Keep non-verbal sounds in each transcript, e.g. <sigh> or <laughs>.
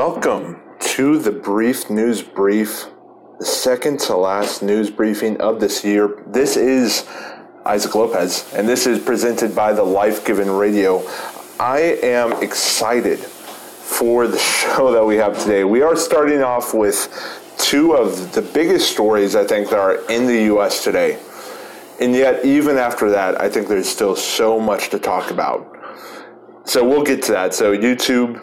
Welcome to the Brief News Brief, the second to last news briefing of this year. This is Isaac Lopez, and this is presented by the Life Given Radio. I am excited for the <laughs> show that we have today. We are starting off with two of the biggest stories I think that are in the U.S. today. And yet, even after that, I think there's still so much to talk about. So we'll get to that. So, YouTube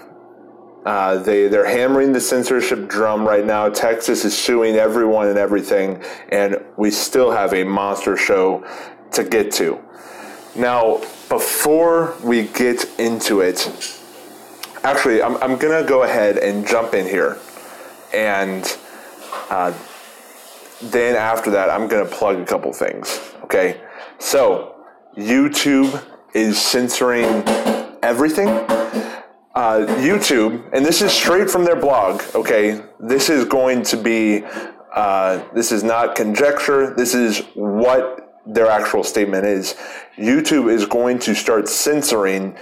uh, they they're hammering the censorship drum right now. Texas is suing everyone and everything, and we still have a monster show to get to. Now, before we get into it, actually, I'm I'm gonna go ahead and jump in here, and uh, then after that, I'm gonna plug a couple things. Okay, so YouTube is censoring everything uh, YouTube, and this is straight from their blog. Okay, this is going to be. Uh, this is not conjecture. This is what their actual statement is. YouTube is going to start censoring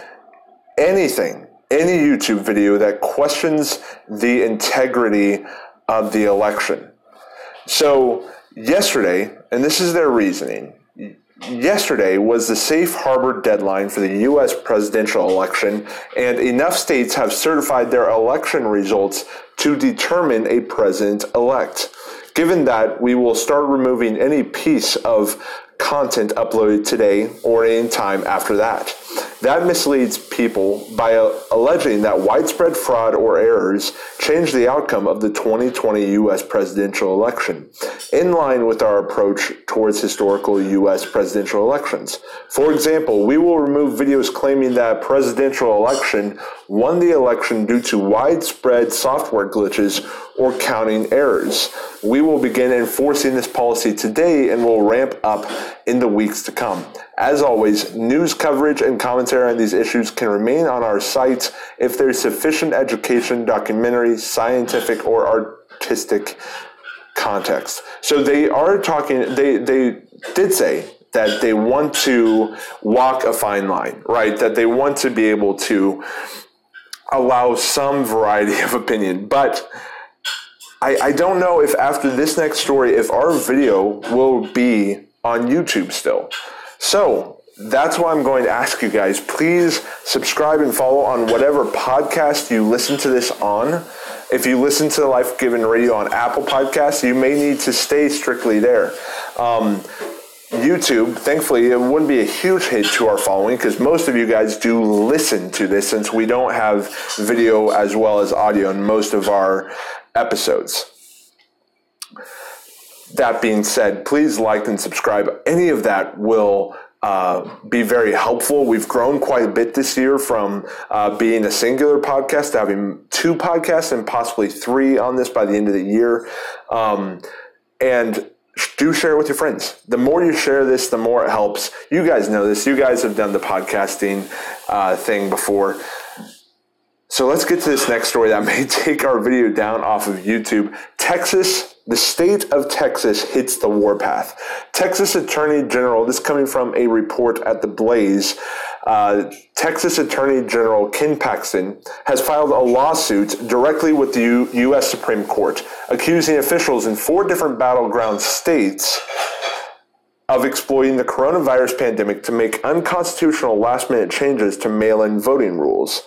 anything, any YouTube video that questions the integrity of the election. So, yesterday, and this is their reasoning, Yesterday was the safe harbor deadline for the U.S. presidential election, and enough states have certified their election results to determine a president elect. Given that, we will start removing any piece of content uploaded today or any time after that. That misleads people by alleging that widespread fraud or errors changed the outcome of the 2020 U.S. presidential election, in line with our approach towards historical U.S. presidential elections. For example, we will remove videos claiming that a presidential election won the election due to widespread software glitches or counting errors. We will begin enforcing this policy today and will ramp up in the weeks to come. As always, news coverage and commentary on these issues can remain on our site if there's sufficient education, documentary, scientific, or artistic context. So they are talking, they, they did say that they want to walk a fine line, right? That they want to be able to allow some variety of opinion. But I, I don't know if after this next story, if our video will be on YouTube still. So that's why I'm going to ask you guys please subscribe and follow on whatever podcast you listen to this on. If you listen to Life Given Radio on Apple Podcasts, you may need to stay strictly there. Um, YouTube, thankfully, it wouldn't be a huge hit to our following because most of you guys do listen to this since we don't have video as well as audio in most of our episodes. That being said, please like and subscribe. Any of that will uh, be very helpful. We've grown quite a bit this year from uh, being a singular podcast to having two podcasts and possibly three on this by the end of the year. Um, and do share it with your friends. The more you share this, the more it helps. You guys know this. You guys have done the podcasting uh, thing before. So let's get to this next story that may <laughs> take our video down off of YouTube. Texas, the state of Texas hits the warpath. Texas Attorney General, this coming from a report at the Blaze, uh, Texas Attorney General Ken Paxton has filed a lawsuit directly with the U- U.S. Supreme Court, accusing officials in four different battleground states of exploiting the coronavirus pandemic to make unconstitutional last minute changes to mail in voting rules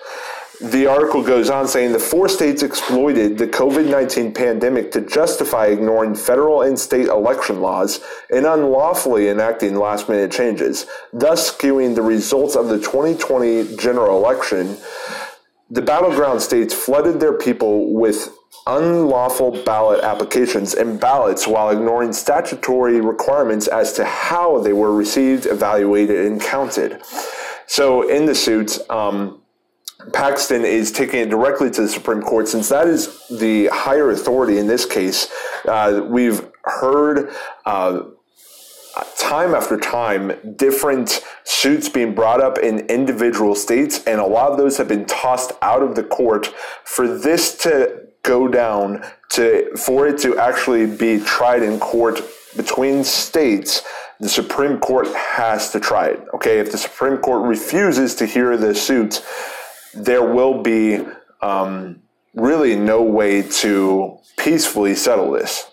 the article goes on saying the four states exploited the COVID 19 pandemic to justify ignoring federal and state election laws and unlawfully enacting last minute changes, thus skewing the results of the 2020 general election. The battleground states flooded their people with unlawful ballot applications and ballots while ignoring statutory requirements as to how they were received, evaluated, and counted. So, in the suits, um, Paxton is taking it directly to the Supreme Court since that is the higher authority in this case. Uh, we've heard uh, time after time different suits being brought up in individual states, and a lot of those have been tossed out of the court. For this to go down to for it to actually be tried in court between states, the Supreme Court has to try it. Okay, if the Supreme Court refuses to hear the suit, there will be um, really no way to peacefully settle this.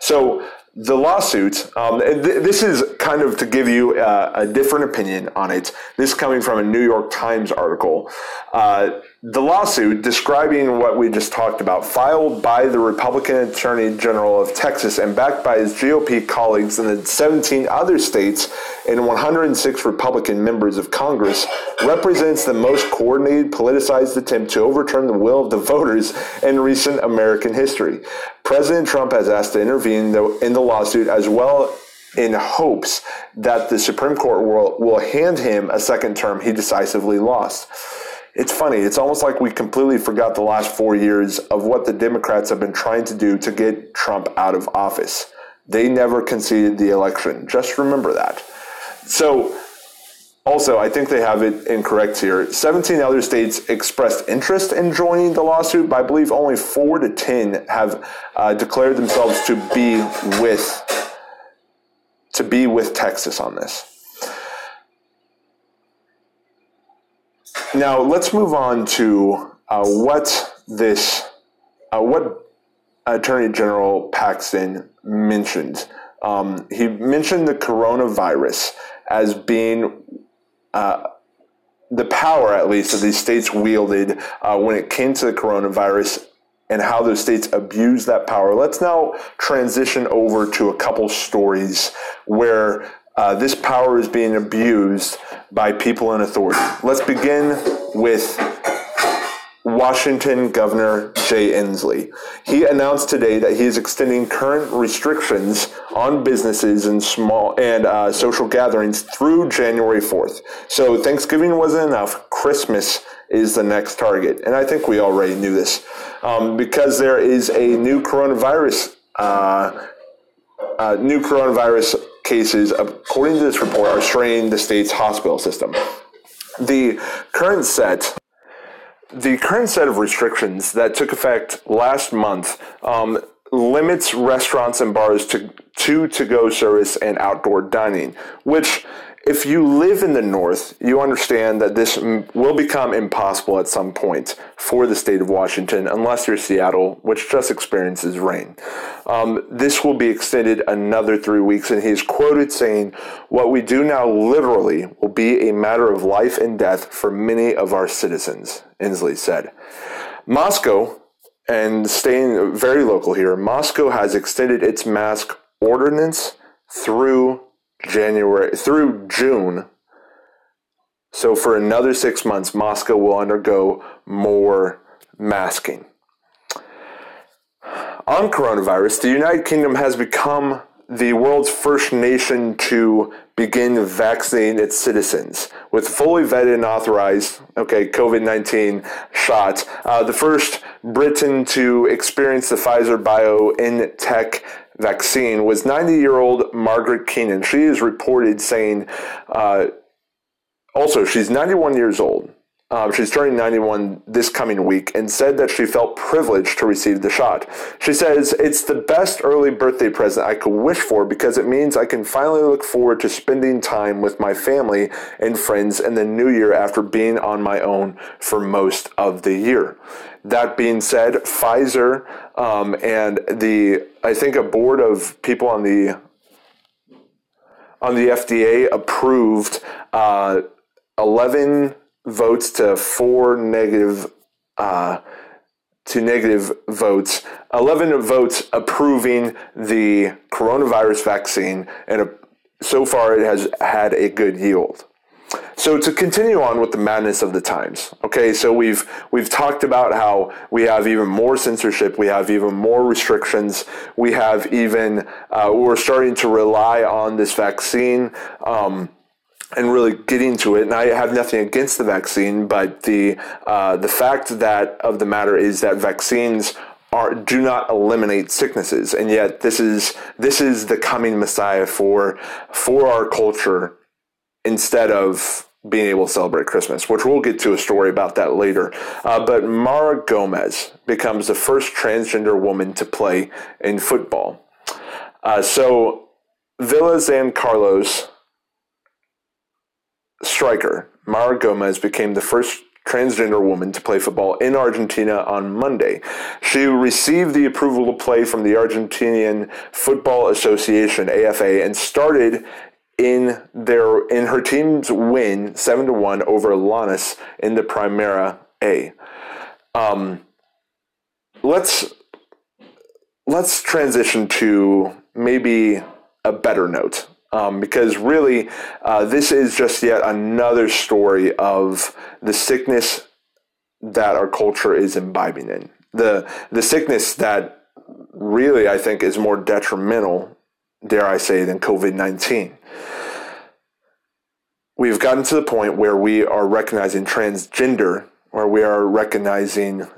So the lawsuit, um, th- this is kind of to give you uh, a different opinion on it. This coming from a New York Times article. Uh, the lawsuit describing what we just talked about, filed by the Republican Attorney General of Texas and backed by his GOP colleagues in the 17 other states and 106 Republican members of Congress, represents the most coordinated, politicized attempt to overturn the will of the voters in recent American history. President Trump has asked to intervene in the lawsuit as well in hopes that the Supreme Court will, will hand him a second term he decisively lost it's funny. It's almost like we completely forgot the last four years of what the Democrats have been trying to do to get Trump out of office. They never conceded the election. Just remember that. So, also, I think they have it incorrect here. 17 other states expressed interest in joining the lawsuit, but I believe only four to 10 have uh, declared themselves to be with to be with Texas on this. Now let's move on to uh, what this, uh, what Attorney General Paxton mentioned. Um, he mentioned the coronavirus as being the power, at least, that these states wielded uh, when it came to the coronavirus and how those states abused that power. Let's now transition over to a couple stories where uh, this power is being abused by people in authority. Let's begin with Washington Governor Jay Inslee. He announced today that he is extending current restrictions on businesses and small and uh, social gatherings through January 4th. So Thanksgiving wasn't enough. Christmas is the next target, and I think we already knew this um, because there is a new coronavirus. Uh, uh, new coronavirus cases, according to this report, are straining the state's hospital system. The current set the current set of restrictions that took effect last month um, limits restaurants and bars to two to-go service and outdoor dining, which if you live in the north, you understand that this will become impossible at some point for the state of Washington, unless you're Seattle, which just experiences rain. Um, this will be extended another three weeks, and he's quoted saying, What we do now literally will be a matter of life and death for many of our citizens, Inslee said. Moscow, and staying very local here, Moscow has extended its mask ordinance through January through June. So for another six months, Moscow will undergo more masking. On coronavirus, the United Kingdom has become the world's first nation to begin vaccinating its citizens with fully vetted and authorized, okay, COVID 19 shots. Uh, the first Briton to experience the Pfizer BioNTech vaccine was 90 year old Margaret Keenan. She is reported saying, uh, also, she's 91 years old. Um, she's turning 91 this coming week and said that she felt privileged to receive the shot. She says, It's the best early birthday present I could wish for because it means I can finally look forward to spending time with my family and friends in the new year after being on my own for most of the year. That being said, Pfizer um, and the, I think a board of people on the on the FDA approved uh, 11 votes to four negative uh, to negative votes, 11 votes approving the coronavirus vaccine, and so far it has had a good yield. So to continue on with the madness of the times, okay, so we've we've talked about how we have even more censorship, we have even more restrictions, we have even uh, we're starting to rely on this vaccine. Um, and really getting to it. And I have nothing against the vaccine, but the uh, the fact that of the matter is that vaccines are do not eliminate sicknesses, and yet this is this is the coming Messiah for for our culture instead of being able to celebrate Christmas, which we'll get to a story about that later. Uh, but Mara Gomez becomes the first transgender woman to play in football. Uh, so Villa San Carlos striker Mara Gomez became the first transgender woman to play football in Argentina on Monday. She received the approval to play from the Argentinian Football Association (AFA) and started in their in her team's win seven to one over Lanús in the Primera A. Um, let's let's transition to maybe a better note. Um, because really, uh, this is just yet another story of the sickness that our culture is imbibing in. The, the sickness that really, I think, is more detrimental, dare I say, than COVID 19. We've gotten to the point where we are recognizing transgender, where we are recognizing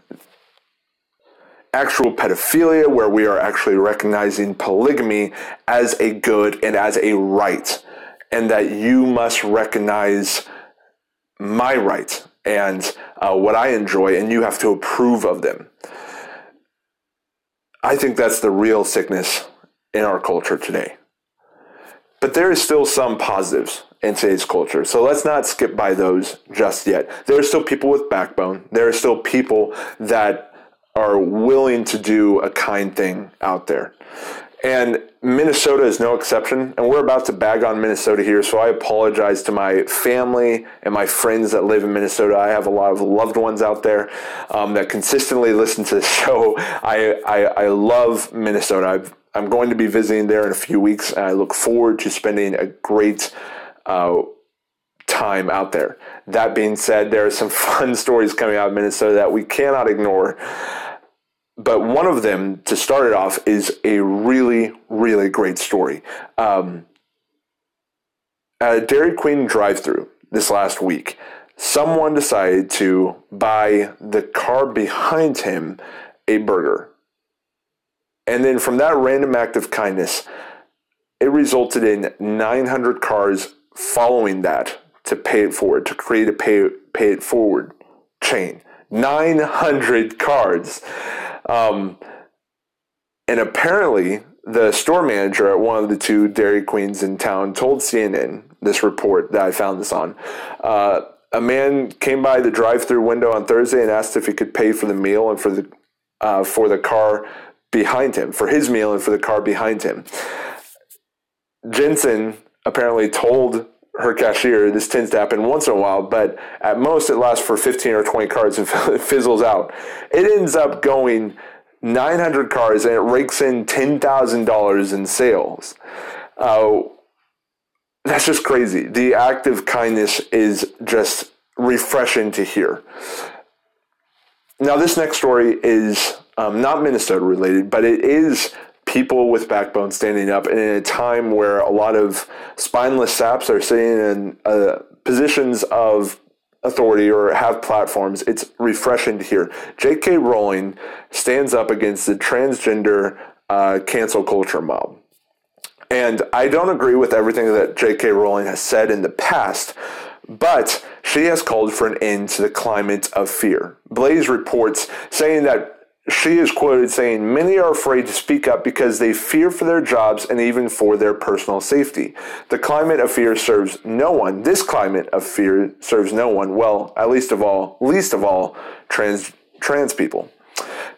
actual pedophilia, where we are actually recognizing polygamy as a good and as a right, and that you must recognize my right and uh, what I enjoy, and you have to approve of them. I think that's the real sickness in our culture today. But there is still some positives in today's culture. So let's not skip by those just yet. There are still people with backbone. There are still people that are willing to do a kind thing out there. And Minnesota is no exception. And we're about to bag on Minnesota here. So I apologize to my family and my friends that live in Minnesota. I have a lot of loved ones out there um, that consistently listen to the <laughs> show. I, I, I love Minnesota. I've, I'm going to be visiting there in a few weeks. And I look forward to spending a great uh, time out there. That being said, there are some <laughs> fun stories coming out of Minnesota that we cannot ignore but one of them, to start it off, is a really, really great story. Um, Dairy Queen drive through this last week, someone decided to buy the car behind him a burger. And then from that random act of kindness, it resulted in 900 cars following that to pay it forward, to create a pay, pay it forward chain. 900 cards. Um, and apparently, the store manager at one of the two Dairy Queens in town told CNN this report that I found this on. Uh, a man came by the drive-through window on Thursday and asked if he could pay for the meal and for the uh, for the car behind him, for his meal and for the car behind him. Jensen apparently told her cashier. This tends to happen once in a while, but at most it lasts for 15 or 20 cards and <laughs> fizzles out. It ends up going 900 cards and it rakes in $10,000 in sales. Uh, that's just crazy. The act of kindness is just refreshing to hear. Now, this next story is um, not Minnesota related, but it is people with backbone standing up in a time where a lot of spineless saps are sitting in uh, positions of authority or have platforms, it's refreshing to hear. J.K. Rowling stands up against the transgender uh, cancel culture mob. And I don't agree with everything that J.K. Rowling has said in the past, but she has called for an end to the climate of fear. Blaze reports saying that she is quoted saying, Many are afraid to speak up because they fear for their jobs and even for their personal safety. The climate of fear serves no one. This climate of fear serves no one. Well, at least of all, least of all, trans, trans people.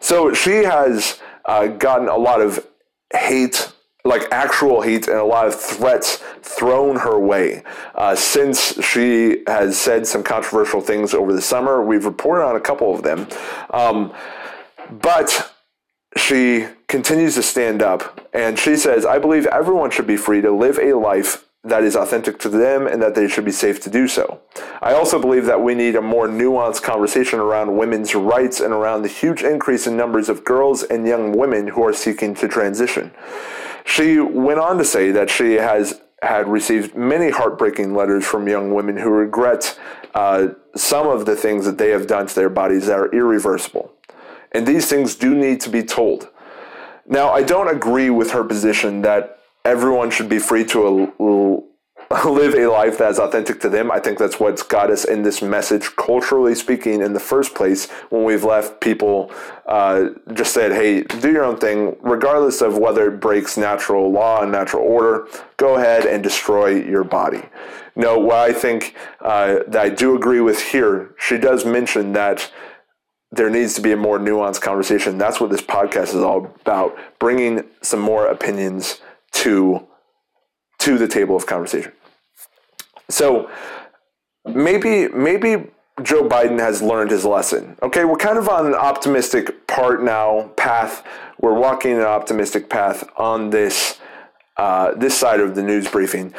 So she has uh, gotten a lot of hate like actual hate and a lot of threats thrown her way. Uh, since she has said some controversial things over the summer, we've reported on a couple of them. Um, but she continues to stand up and she says, I believe everyone should be free to live a life that is authentic to them and that they should be safe to do so. I also believe that we need a more nuanced conversation around women's rights and around the huge increase in numbers of girls and young women who are seeking to transition. She went on to say that she has had received many heartbreaking letters from young women who regret uh, some of the things that they have done to their bodies that are irreversible. And these things do need to be told. Now, I don't agree with her position that everyone should be free to <laughs> live a life that's authentic to them. I think that's what's got us in this message, culturally speaking, in the first place, when we've left people uh, just said, hey, do your own thing, regardless of whether it breaks natural law and natural order, go ahead and destroy your body. no, what I think uh, that I do agree with here, she does mention that there needs to be a more nuanced conversation. That's what this podcast is all about, bringing some more opinions to to the table of conversation. So maybe maybe Joe Biden has learned his lesson. Okay, we're kind of on an optimistic part now, path. We're walking an optimistic path on this uh, this side of the news briefing.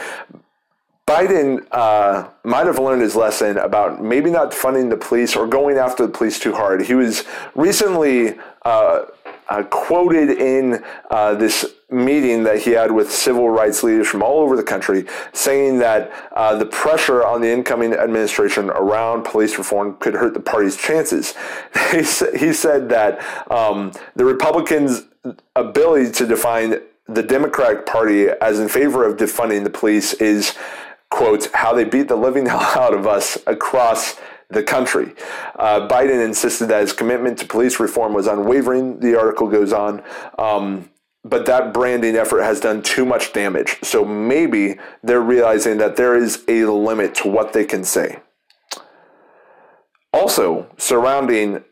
Biden uh, might have learned his lesson about maybe not funding the police or going after the police too hard. He was recently uh, uh, quoted in uh, this meeting that he had with civil rights leaders from all over the country, saying that uh, the pressure on the incoming administration around police reform could hurt the party's chances. <laughs> he, he said that um, the Republicans' ability to define the Democratic Party as in favor of defunding the police is, quote, how they beat the living <laughs> hell out of us across the country. Uh, Biden insisted that his commitment to police reform was unwavering, the article goes on. Um, but that branding effort has done too much damage. So maybe they're realizing that there is a limit to what they can say. Also, surrounding,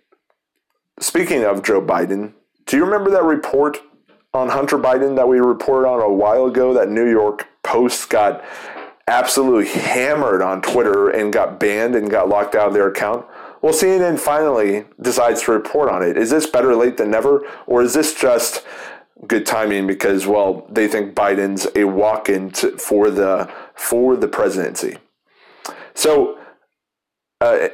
speaking of Joe Biden, do you remember that report on Hunter Biden that we reported on a while ago that New York Post got absolutely hammered on Twitter and got banned and got locked out of their account? Well, CNN finally decides to report on it. Is this better late than never, or is this just good timing because well they think Biden's a walk-in to, for the for the presidency? So. Uh,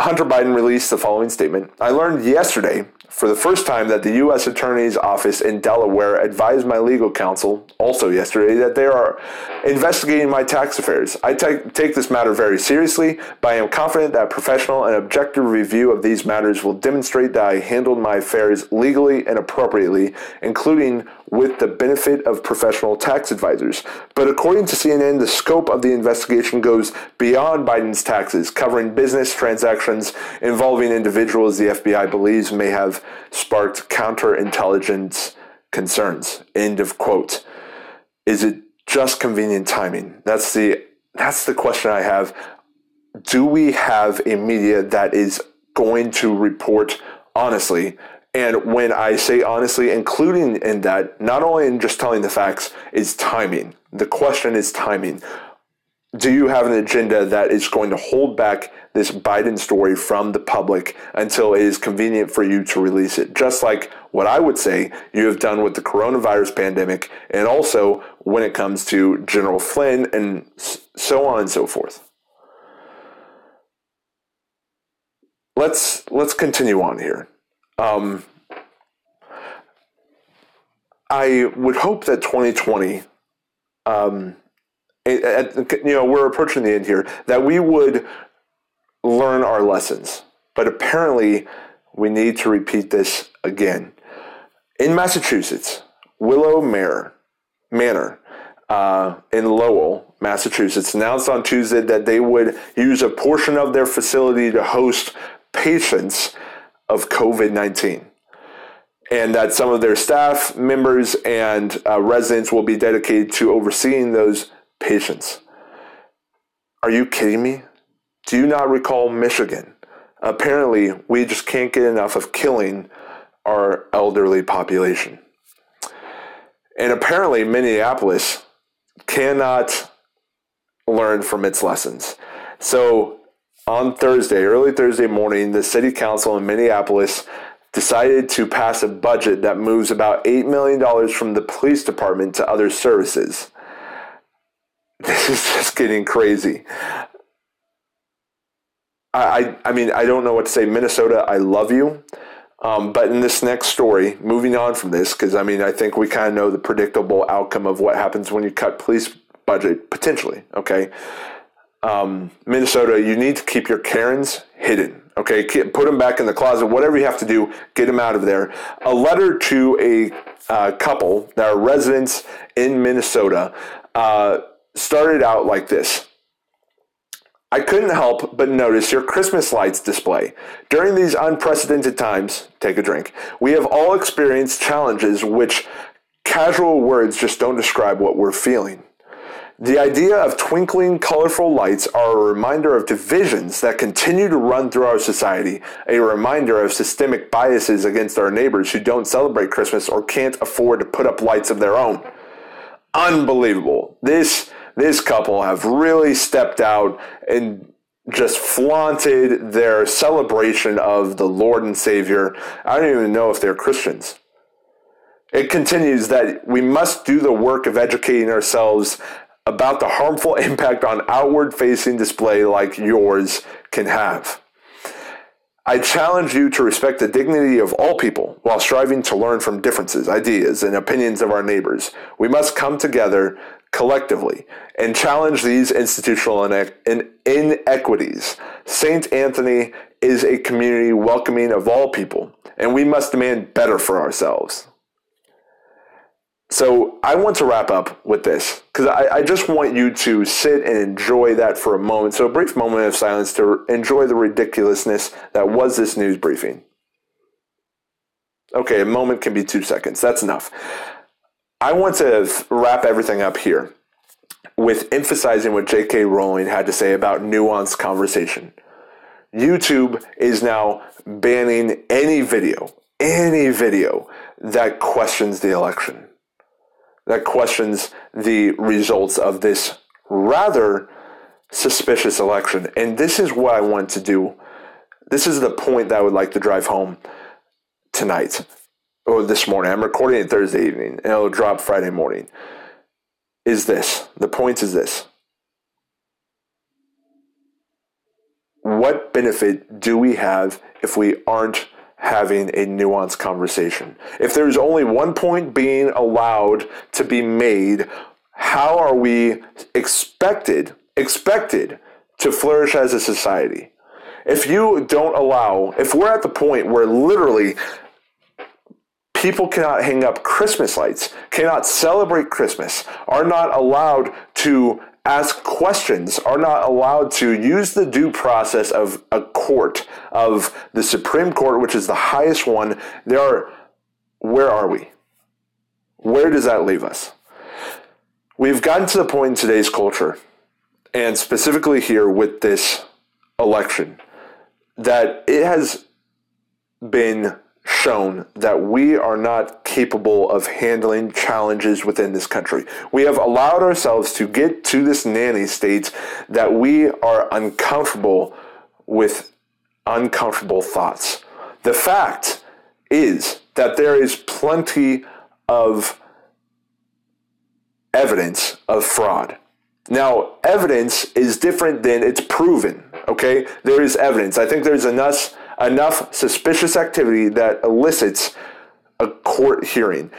Hunter Biden released the following statement. I learned yesterday for the first time that the U.S. Attorney's Office in Delaware advised my legal counsel, also yesterday, that they are investigating my tax affairs. I take this matter very seriously, but I am confident that professional and objective review of these matters will demonstrate that I handled my affairs legally and appropriately, including with the benefit of professional tax advisors. But according to CNN, the scope of the investigation goes beyond Biden's taxes, covering business transactions involving individuals the FBI believes may have sparked counterintelligence concerns. End of quote. Is it just convenient timing? That's the that's the question I have. Do we have a media that is going to report honestly and when I say honestly, including in that, not only in just telling the facts, is timing. The question is timing. Do you have an agenda that is going to hold back this Biden story from the public until it is convenient for you to release it? Just like what I would say you have done with the coronavirus pandemic, and also when it comes to General Flynn and so on and so forth. Let's let's continue on here. Um, I would hope that 2020, um, at, you know, we're approaching the end here, that we would learn our lessons. But apparently, we need to repeat this again. In Massachusetts, Willow Mare, Manor uh, in Lowell, Massachusetts, announced on Tuesday that they would use a portion of their facility to host patients of COVID 19. And that some of their staff members and uh, residents will be dedicated to overseeing those patients. Are you kidding me? Do you not recall Michigan? Apparently, we just can't get enough of killing our elderly population. And apparently, Minneapolis cannot learn from its lessons. So on Thursday, early Thursday morning, the city council in Minneapolis decided to pass a budget that moves about $8 million from the police department to other services. <laughs> This is just getting crazy. I, I, mean, I don't know what to say. Minnesota, I love you. Um, but in this next story, moving on from this, because I mean, I think we kind of know the predictable outcome of what happens when you cut police budget, potentially. Okay um, Minnesota, you need to keep your Karens hidden. Okay, put them back in the closet. Whatever you have to do, get them out of there. A letter to a uh, couple that are residents in Minnesota uh, started out like this. I couldn't help but notice your Christmas lights display. During these unprecedented times, take a drink, we have all experienced challenges which casual words just don't describe what we're feeling. The idea of twinkling, colorful lights are a reminder of divisions that continue to run through our society, a reminder of systemic biases against our neighbors who don't celebrate Christmas or can't afford to put up lights of their own. Unbelievable. This this couple have really stepped out and just flaunted their celebration of the Lord and Savior. I don't even know if they're Christians. It continues that we must do the work of educating ourselves about the harmful <laughs> impact on outward facing display like yours can have. I challenge you to respect the dignity of all people while striving to learn from differences, ideas, and opinions of our neighbors. We must come together collectively and challenge these institutional inequities. St. Anthony is a community welcoming of all people, and we must demand better for ourselves. So I want to wrap up with this because I, I, just want you to sit and enjoy that for a moment. So a brief moment of silence to enjoy the ridiculousness that was this news briefing. Okay, a moment can be two seconds. That's enough. I want to wrap everything up here with emphasizing what J.K. Rowling had to say about nuanced conversation. YouTube is now banning any video, any video that questions the election that questions the results of this rather suspicious election. And this is what I want to do. This is the point that I would like to drive home tonight or this morning. I'm recording it Thursday evening and it'll drop Friday morning. Is this the point is this? What benefit do we have if we aren't having a nuanced conversation. If there's only one point being allowed to be made, how are we expected expected to flourish as a society? If you don't allow, if we're at the point where literally people cannot hang up Christmas lights, cannot celebrate Christmas, are not allowed to ask questions, are not allowed to use the due process of a court, of the Supreme Court, which is the highest one. There are, where are we? Where does that leave us? We've gotten to the point in today's culture, and specifically here with this election, that it has been shown that we are not capable of handling challenges within this country. We have allowed ourselves to get to this nanny state that we are uncomfortable with uncomfortable thoughts. The fact is that there is plenty of evidence of fraud. Now, evidence is different than it's proven, okay? There is evidence. I think there's enough enough suspicious activity that elicits a court hearing.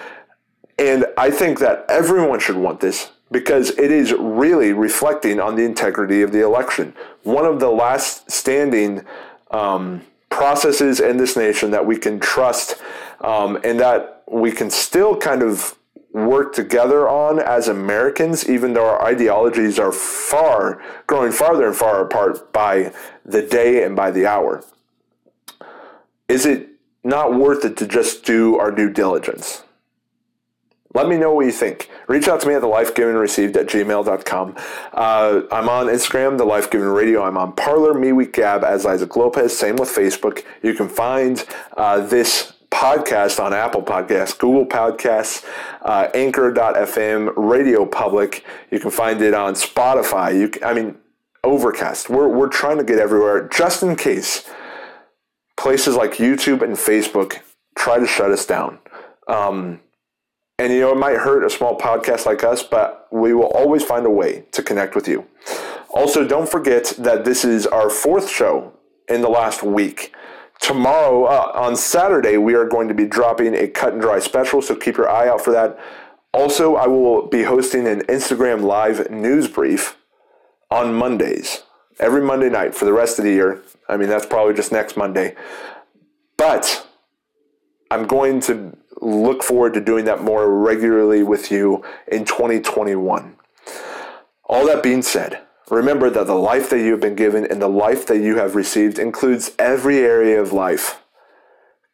And I think that everyone should want this because it is really reflecting on the integrity of the election. One of the last standing um, processes in this nation that we can trust um, and that we can still kind of work together on as Americans, even though our ideologies are far, growing farther and far apart by the day and by the hour is it not worth it to just do our due diligence? Let me know what you think. Reach out to me at the life given received at gmail.com. Uh, I'm on Instagram, the life given radio. I'm on Parler, MeWe Gab as Isaac Lopez. Same with Facebook. You can find uh, this podcast on Apple Podcasts, Google Podcasts, uh, Anchor.fm, Radio Public. You can find it on Spotify. You, I mean, Overcast. We're, we're trying to get everywhere just in case places like YouTube and Facebook try to shut us down. Um, and you know, it might hurt a small podcast like us, but we will always find a way to connect with you. Also, don't forget that this is our fourth show in the last week. Tomorrow, uh, on Saturday, we are going to be dropping a cut and dry special, so keep your eye out for that. Also, I will be hosting an Instagram live news brief on Mondays every Monday night for the rest of the year. I mean, that's probably just next Monday. But I'm going to look forward to doing that more regularly with you in 2021. All that being said, remember that the life that you have been given and the life that you have received includes every area of life.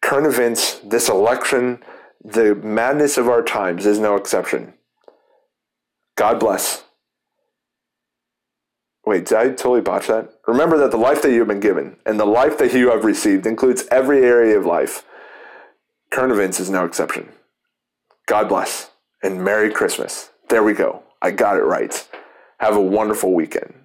Current events, this election, the madness of our times is no exception. God bless Wait, did I totally botch that? Remember that the life that you have been given and the life that you have received includes every area of life. Current events is no exception. God bless and Merry Christmas. There we go. I got it right. Have a wonderful weekend.